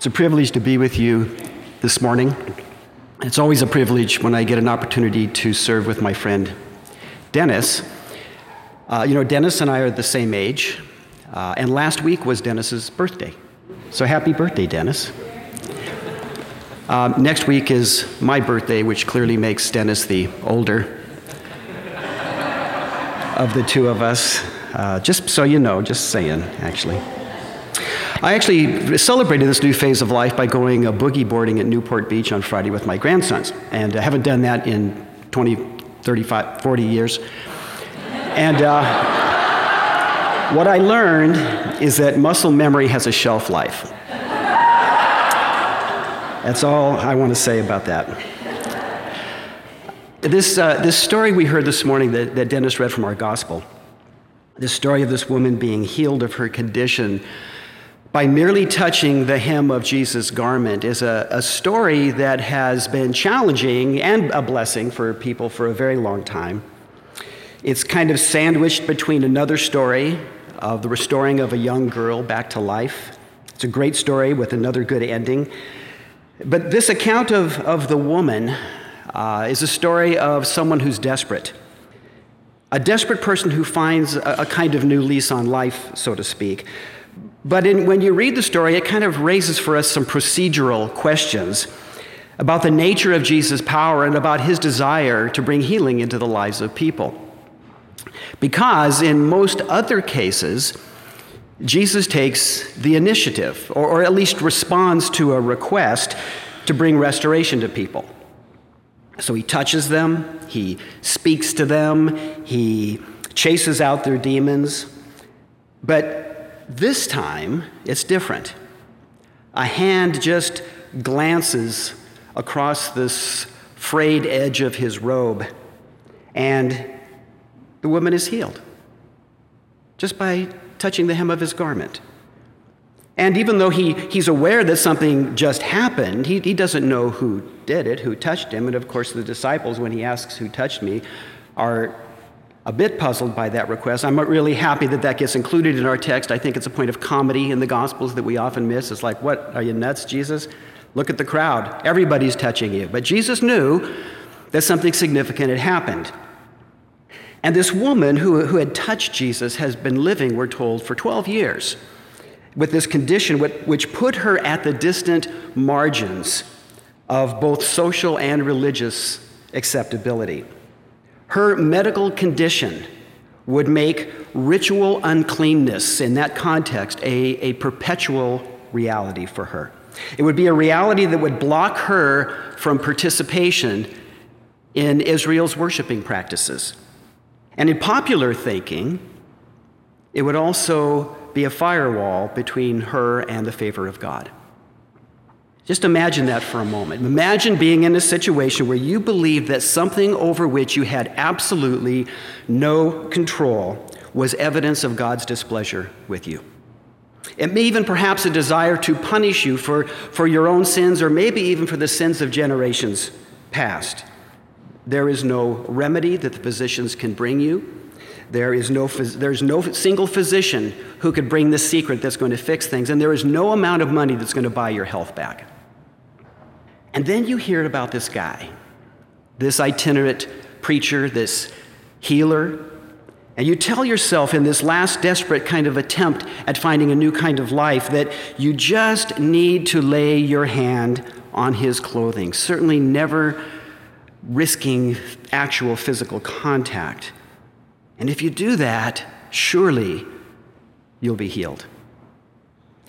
It's a privilege to be with you this morning. It's always a privilege when I get an opportunity to serve with my friend Dennis. Uh, you know, Dennis and I are the same age, uh, and last week was Dennis's birthday. So happy birthday, Dennis. Uh, next week is my birthday, which clearly makes Dennis the older of the two of us. Uh, just so you know, just saying, actually. I actually celebrated this new phase of life by going uh, boogie boarding at Newport Beach on Friday with my grandsons. And I haven't done that in 20, 35, 40 years. And uh, what I learned is that muscle memory has a shelf life. That's all I want to say about that. This, uh, this story we heard this morning that, that Dennis read from our gospel, the story of this woman being healed of her condition by merely touching the hem of Jesus' garment is a, a, story that has been challenging and a blessing for people for a very long time. It's kind of sandwiched between another story of the restoring of a young girl back to life. It's a great story with another good ending. But this account of, of the woman uh, is a story of someone who's desperate. A desperate person who finds a, a kind of new lease on life, so to speak. But in, when you read the story, it kind of raises for us some procedural questions about the nature of Jesus' power and about his desire to bring healing into the lives of people. Because in most other cases, Jesus takes the initiative, or, or, at least responds to a request to bring restoration to people. So he touches them, he speaks to them, he chases out their demons. But this time, it's different. A hand just glances across this frayed edge of his robe, and the woman is healed just by touching the hem of his garment. And even though he, he's aware that something just happened, he, he doesn't know who did it, who touched him. And of course, the disciples, when he asks who touched me, are a bit puzzled by that request. I'm really happy that that gets included in our text. I think it's a point of comedy in the Gospels that we often miss. It's like, what? Are you nuts, Jesus? Look at the crowd. Everybody's touching you. But Jesus knew that something significant had happened. And this woman who, who had touched Jesus has been living, we're told, for 12 years with this condition, which put her at the distant margins of both social and religious acceptability. Her medical condition would make ritual uncleanness in that context a, a perpetual reality for her. It would be a reality that would block her from participation in Israel's worshiping practices. And in popular thinking, it would also be a firewall between her and the favor of God. Just imagine that for a moment. Imagine being in a situation where you believe that something over which you had absolutely no control was evidence of God's displeasure with you. It may even perhaps a desire to punish you for, for your own sins or maybe even for the sins of generations past. There is no remedy that the physicians can bring you. There is no, there's no single physician who could bring this secret that's going to fix things, and there is no amount of money that's going to buy your health back. And then you hear about this guy, this itinerant preacher, this healer, and you tell yourself in this last desperate kind of attempt at finding a new kind of life that you just need to lay your hand on his clothing, certainly never risking actual physical contact. And if you do that, surely you'll be healed.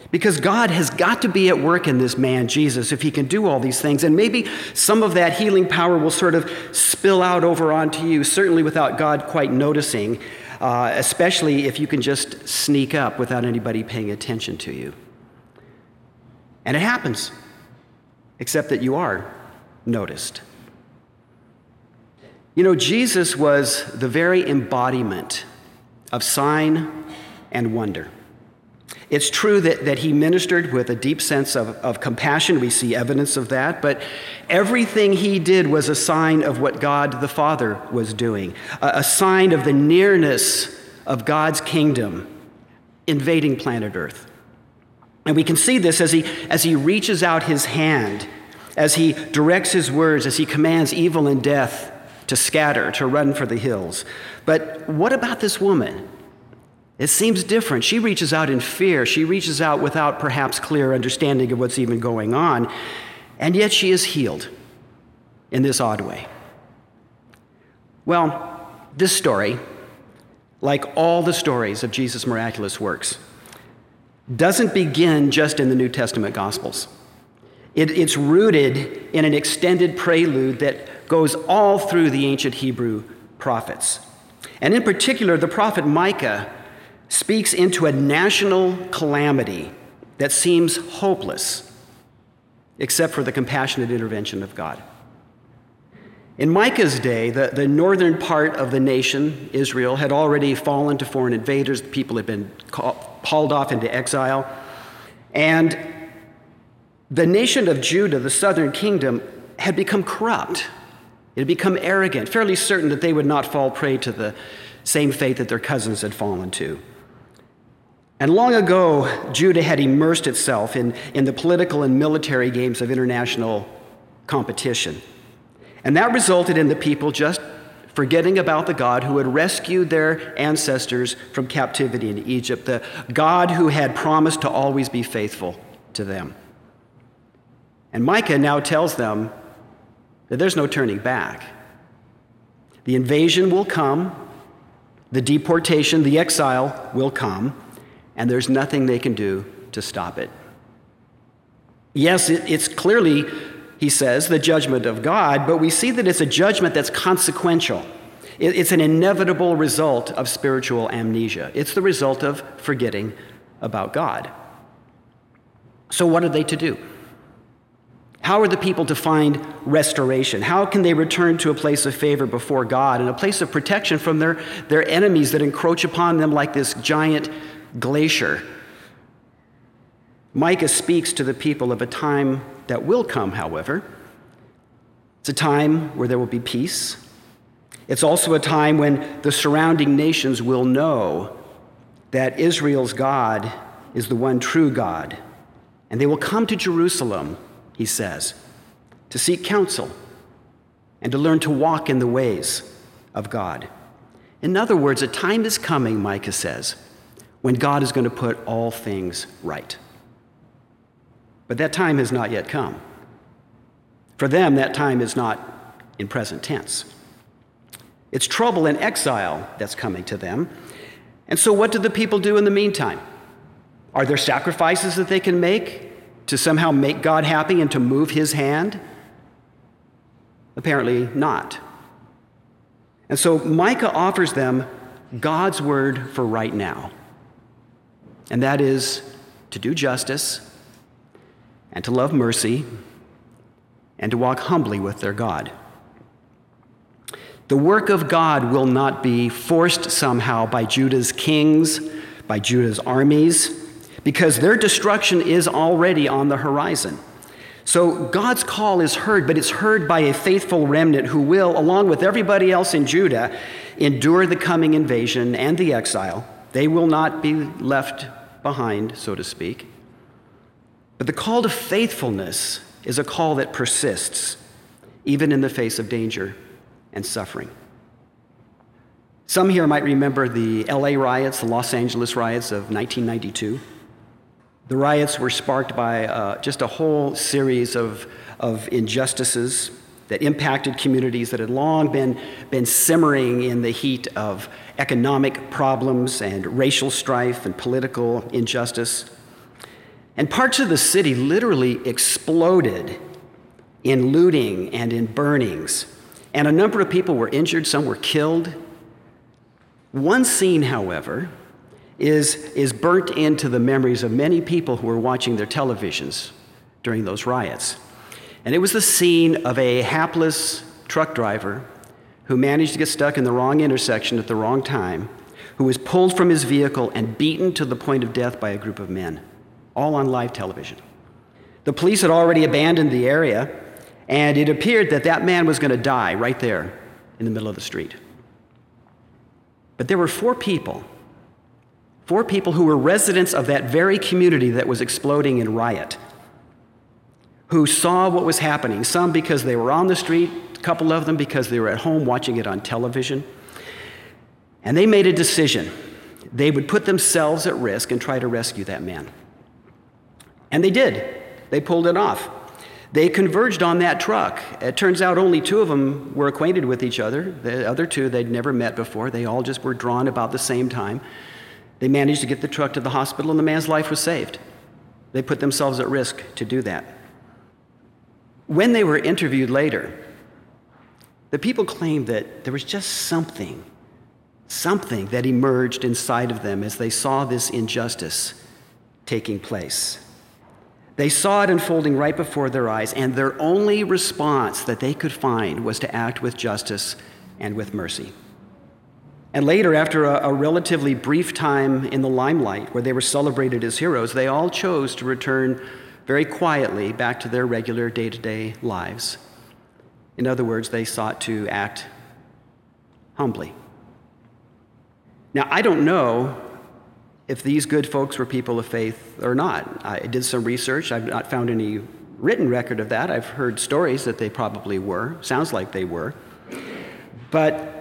Because God has got to be at work in this man, Jesus, if he can do all these things. And maybe some of that healing power will sort of spill out over onto you, certainly without God quite noticing, uh, especially if you can just sneak up without anybody paying attention to you. And it happens, except that you are noticed. You know, Jesus was the very embodiment of sign and wonder. It's true that, that he ministered with a deep sense of, of compassion. We see evidence of that. But everything he did was a sign of what God the Father was doing, a, a sign of the nearness of God's kingdom invading planet Earth. And we can see this as he, as he reaches out his hand, as he directs his words, as he commands evil and death to scatter, to run for the hills. But what about this woman? It seems different. She reaches out in fear. She reaches out without perhaps clear understanding of what's even going on. And yet she is healed in this odd way. Well, this story, like all the stories of Jesus' miraculous works, doesn't begin just in the New Testament Gospels. It, it's rooted in an extended prelude that goes all through the ancient Hebrew prophets. And in particular, the prophet Micah speaks into a national calamity that seems hopeless, except for the compassionate intervention of God. In Micah's day, the, the northern part of the nation, Israel, had already fallen to foreign invaders. The people had been call, hauled off into exile. And the nation of Judah, the southern kingdom, had become corrupt. It had become arrogant, fairly certain that they would not fall prey to the same fate that their cousins had fallen to. And long ago, Judah had immersed itself in, in the political and military games of international competition. And that resulted in the people just forgetting about the God who had rescued their ancestors from captivity in Egypt, the God who had promised to always be faithful to them. And Micah now tells them that there's no turning back. The invasion will come, the deportation, the exile will come, and there's nothing they can do to stop it. Yes, it's clearly he says, the judgment of God, but we see that it's a judgment that's consequential. It's an inevitable result of spiritual amnesia. It's the result of forgetting about God. So, what are they to do? How are the people to find restoration? How can they return to a place of favor before God and a place of protection from their, their enemies that encroach upon them like this giant glacier? Micah speaks to the people of a time that will come, however. It's a time where there will be peace. It's also a time when the surrounding nations will know that Israel's God is the one true God. And they will come to Jerusalem, he says, to seek counsel and to learn to walk in the ways of God. In other words, a time is coming, Micah says, when God is going to put all things right. But that time has not yet come. For them, that time is not in present tense. It's trouble and exile that's coming to them. And so, what do the people do in the meantime? Are there sacrifices that they can make to somehow make God happy and to move his hand? Apparently not. And so, Micah offers them God's word for right now, and that is to do justice and to love mercy and to walk humbly with their God. The work of God will not be forced somehow by Judah's kings, by Judah's armies, because their destruction is already on the horizon. So God's call is heard, but it's heard by a faithful remnant who will, along with everybody else in Judah, endure the coming invasion and the exile. They will not be left behind, so to speak. But the call to faithfulness is a call that persists, even in the face of danger and suffering. Some here might remember the LA riots, the Los Angeles riots of 1992. The riots were sparked by uh, just a whole series of, of injustices that impacted communities that had long been, been simmering in the heat of economic problems and racial strife and political injustice. And parts of the city literally exploded in looting and in burnings. And a number of people were injured, some were killed. One scene, however, is, is burnt into the memories of many people who were watching their televisions during those riots. And it was the scene of a hapless truck driver who managed to get stuck in the wrong intersection at the wrong time, who was pulled from his vehicle and beaten to the point of death by a group of men all on live television. The police had already abandoned the area, and it appeared that that man was going to die right there in the middle of the street. But there were four people Four people who were residents of that very community that was exploding in riot, who saw what was happening, some because they were on the street, a couple of them because they were at home watching it on television. And they made a decision. They would put themselves at risk and try to rescue that man. And they did. They pulled it off. They converged on that truck. It turns out only two of them were acquainted with each other. The other two they'd never met before. They all just were drawn about the same time. They managed to get the truck to the hospital, and the man's life was saved. They put themselves at risk to do that. When they were interviewed later, the people claimed that there was just something, something that emerged inside of them as they saw this injustice taking place. They saw it unfolding right before their eyes, and their only response that they could find was to act with justice and with mercy. And later, after a, a, relatively brief time in the limelight where they were celebrated as heroes, they all chose to return very quietly back to their regular day to day lives. In other words, they sought to act humbly. Now, I don't know if these good folks were people of faith or not. I did some research. I've not found any written record of that. I've heard stories that they probably were. Sounds like they were. But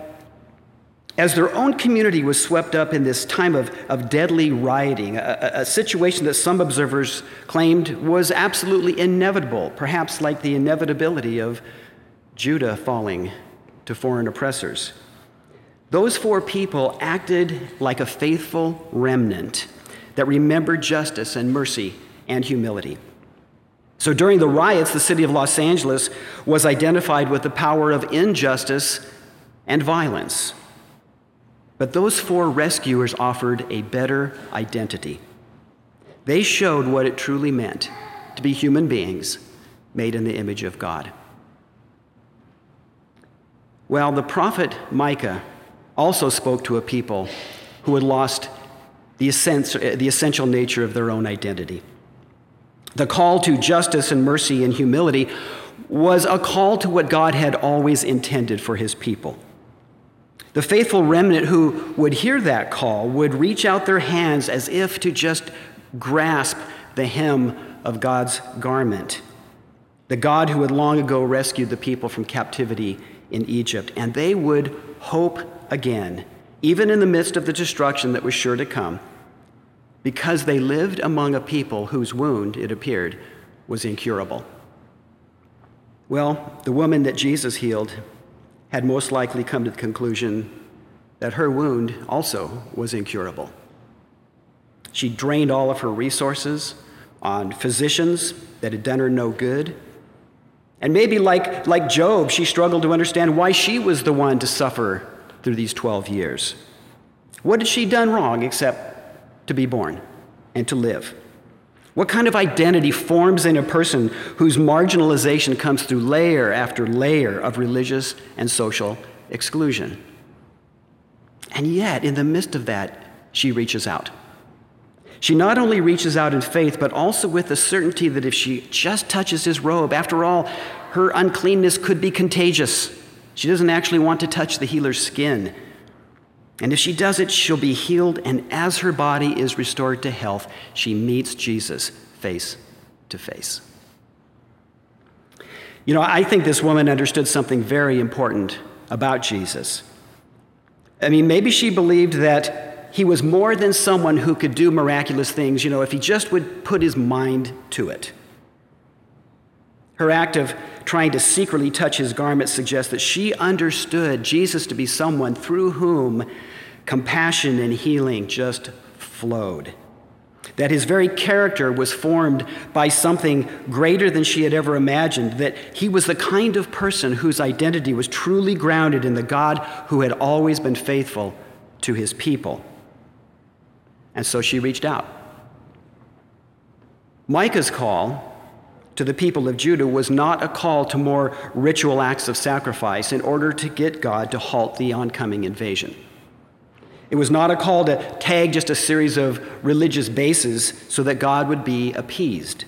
as their own community was swept up in this time of, of deadly rioting, a, a situation that some observers claimed was absolutely inevitable, perhaps like the inevitability of Judah falling to foreign oppressors. Those four people acted like a faithful remnant that remembered justice and mercy and humility. So during the riots, the city of Los Angeles was identified with the power of injustice and violence. But those four rescuers offered a better identity. They showed what it truly meant to be human beings made in the image of God. Well, the prophet Micah also spoke to a people who had lost the, essential nature of their own identity. The call to justice and mercy and humility was a call to what God had always intended for his people. The faithful remnant who would hear that call would reach out their hands as if to just grasp the hem of God's garment. The God who had long ago rescued the people from captivity in Egypt. And they would hope again, even in the midst of the destruction that was sure to come, because they lived among a people whose wound, it appeared, was incurable. Well, the woman that Jesus healed had most likely come to the conclusion that her wound also was incurable. She drained all of her resources on physicians that had done her no good. And maybe, like, like Job, she struggled to understand why she was the one to suffer through these 12 years. What had she done wrong except to be born and to live? What kind of identity forms in a person whose marginalization comes through layer after layer of religious and social exclusion? And yet, in the midst of that, she reaches out. She not only reaches out in faith, but also with the certainty that if she just touches his robe, after all, her uncleanness could be contagious. She doesn't actually want to touch the healer's skin. And if she does it, she'll be healed. And as her body is restored to health, she meets Jesus face to face. You know, I think this woman understood something very important about Jesus. I mean, maybe she believed that he was more than someone who could do miraculous things, you know, if he just would put his mind to it. Her act of trying to secretly touch his garment suggests that she understood Jesus to be someone through whom compassion and healing just flowed. That his very character was formed by something greater than she had ever imagined. That he was the kind of person whose identity was truly grounded in the God who had always been faithful to his people. And so she reached out. Micah's call to the people of Judah was not a call to more ritual acts of sacrifice in order to get God to halt the oncoming invasion. It was not a call to tag just a series of religious bases so that God would be appeased.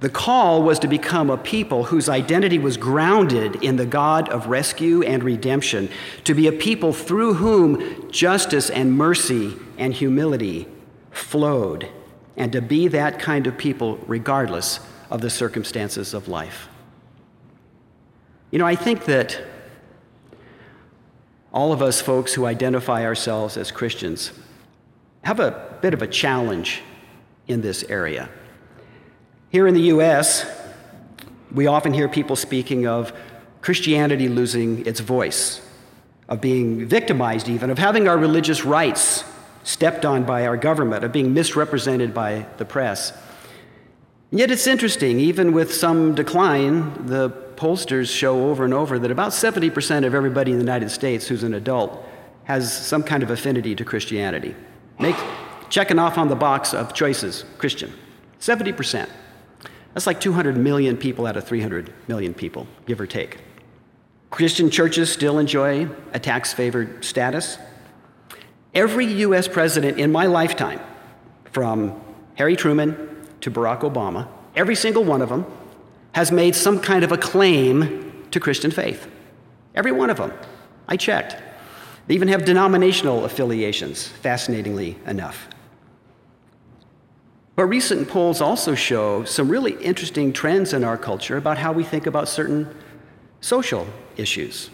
The call was to become a people whose identity was grounded in the God of rescue and redemption, to be a people through whom justice and mercy and humility flowed, and to be that kind of people regardless of the circumstances of life. You know, I think that all of us folks who identify ourselves as Christians have a bit of a challenge in this area. Here in the U.S., we often hear people speaking of Christianity losing its voice, of being victimized, even, of having our religious rights stepped on by our government, of being misrepresented by the press. Yet it's interesting, even with some decline, the pollsters show over and over that about 70% of everybody in the United States who's an adult has some kind of affinity to Christianity. Make, checking off on the box of choices, Christian. 70%. That's like 200 million people out of 300 million people, give or take. Christian churches still enjoy a tax favored status. Every US president in my lifetime, from Harry Truman to Barack Obama, every single one of them has made some kind of a claim to Christian faith. Every one of them. I checked. They even have denominational affiliations, fascinatingly enough. But recent polls also show some really interesting trends in our culture about how we think about certain social issues.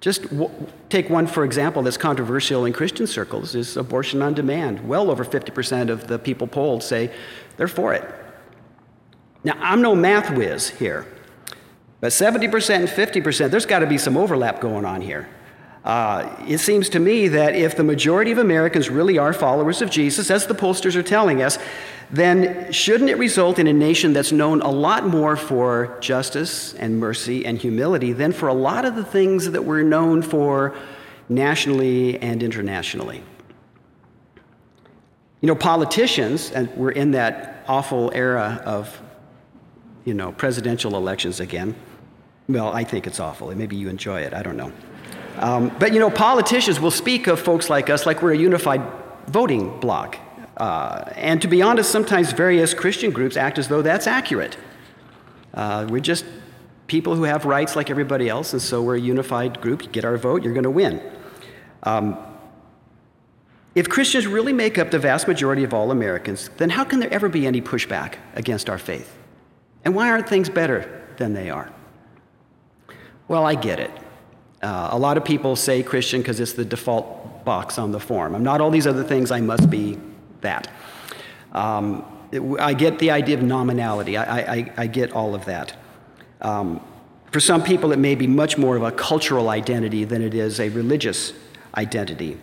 Just w- take one, for example, that's controversial in Christian circles is abortion on demand. Well over 50% of the people polled say they're for it. Now, I'm no math whiz here, but 70% and 50%, there's got to be some overlap going on here. Uh, it seems to me that if the majority of Americans really are followers of Jesus, as the pollsters are telling us, then shouldn't it result in a nation that's known a lot more for justice and mercy and humility than for a lot of the things that we're known for nationally and internationally? You know, politicians, and we're in that awful era of, you know, presidential elections again. Well, I think it's awful. Maybe you enjoy it. I don't know. Um, but, you know, politicians will speak of folks like us like we're a unified voting bloc. Uh, and to be honest, sometimes various Christian groups act as though that's accurate. Uh, we're just people who have rights like everybody else, and so we're a unified group. You get our vote, you're going to win. Um, if Christians really make up the vast majority of all Americans, then how can there ever be any pushback against our faith? And why aren't things better than they are? Well, I get it. Uh, a lot of people say Christian because it's the default box on the form. I'm not all these other things, I must be that. Um, I get the idea of nominality, I, I, I get all of that. Um, for some people, it may be much more of a cultural identity than it is a religious identity.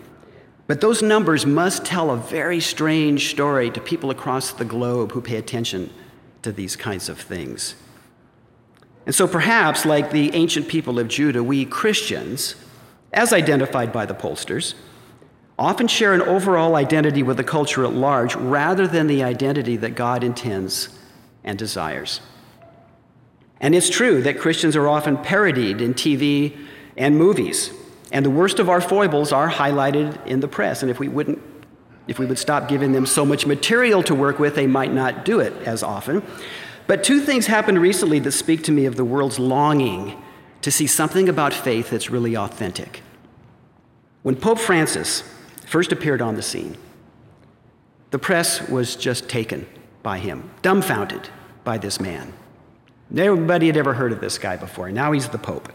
But those numbers must tell a very strange story to people across the globe who pay attention to these kinds of things. And so, perhaps, like the ancient people of Judah, we Christians, as identified by the pollsters, often share an overall identity with the culture at large rather than the identity that God intends and desires. And it's true that Christians are often parodied in TV and movies, and the worst of our foibles are highlighted in the press. And if we wouldn't if we would stop giving them so much material to work with, they might not do it as often. But two things happened recently that speak to me of the world's longing to see something about faith that's really authentic. When Pope Francis first appeared on the scene, the press was just taken by him, dumbfounded by this man. Nobody had ever heard of this guy before. Now he's the Pope.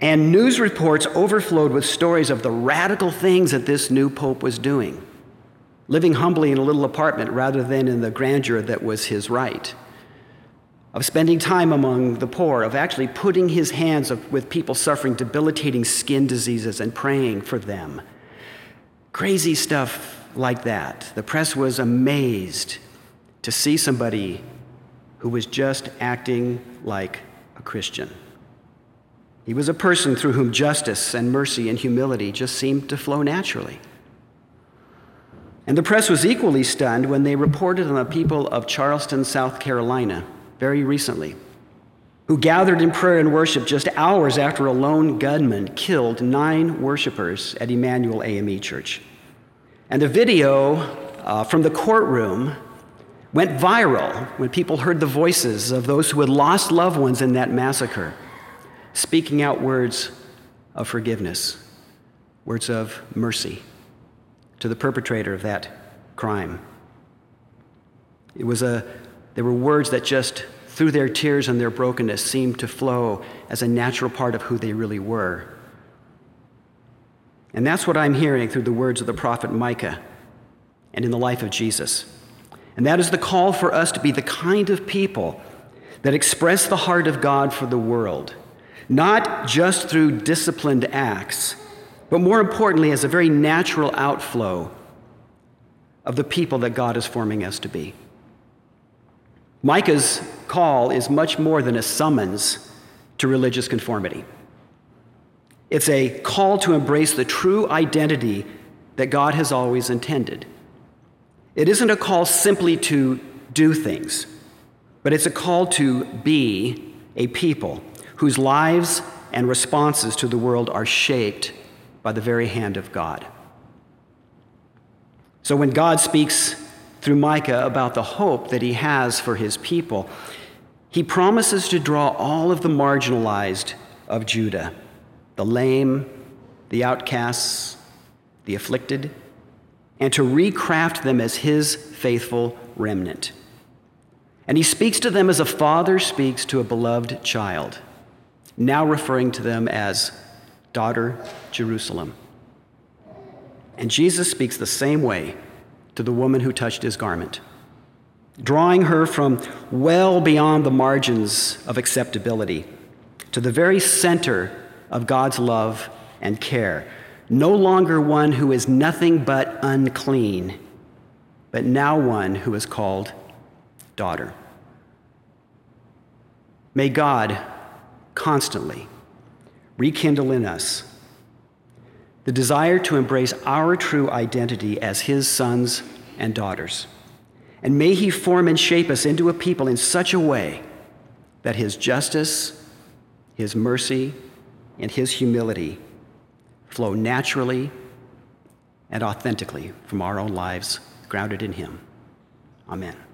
And news reports overflowed with stories of the radical things that this new Pope was doing, living humbly in a little apartment rather than in the grandeur that was his right, of spending time among the poor, of actually putting his hands with people suffering debilitating skin diseases and praying for them Crazy stuff like that. The press was amazed to see somebody who was just acting like a Christian. He was a person through whom justice and mercy and humility just seemed to flow naturally. And the press was equally stunned when they reported on the people of Charleston, South Carolina, very recently who gathered in prayer and worship just hours after a lone gunman killed nine worshipers at Emanuel AME Church. And the video uh, from the courtroom went viral when people heard the voices of those who had lost loved ones in that massacre, speaking out words of forgiveness, words of mercy to the perpetrator of that crime. It was a, there were words that just, through their tears and their brokenness, seemed to flow as a natural part of who they really were. And that's what I'm hearing through the words of the prophet Micah and in the life of Jesus. And that is the call for us to be the kind of people that express the heart of God for the world, not just through disciplined acts, but more importantly, as a very natural outflow of the people that God is forming us to be. Micah's call is much more than a summons to religious conformity. It's a call to embrace the true identity that God has always intended. It isn't a call simply to do things, but it's a call to be a people whose lives and responses to the world are shaped by the very hand of God. So when God speaks through Micah about the hope that he has for his people, he promises to draw all of the marginalized of Judah the lame, the outcasts, the afflicted, and to recraft them as his faithful remnant. And he speaks to them as a father speaks to a beloved child, now referring to them as daughter Jerusalem. And Jesus speaks the same way to the woman who touched his garment, drawing her from well beyond the margins of acceptability to the very center of God's love and care. No longer one who is nothing but unclean, but now one who is called daughter. May God constantly rekindle in us the desire to embrace our true identity as His sons and daughters. And may He form and shape us into a people in such a way that His justice, His mercy, and His humility flow naturally and authentically from our own lives, grounded in Him. Amen.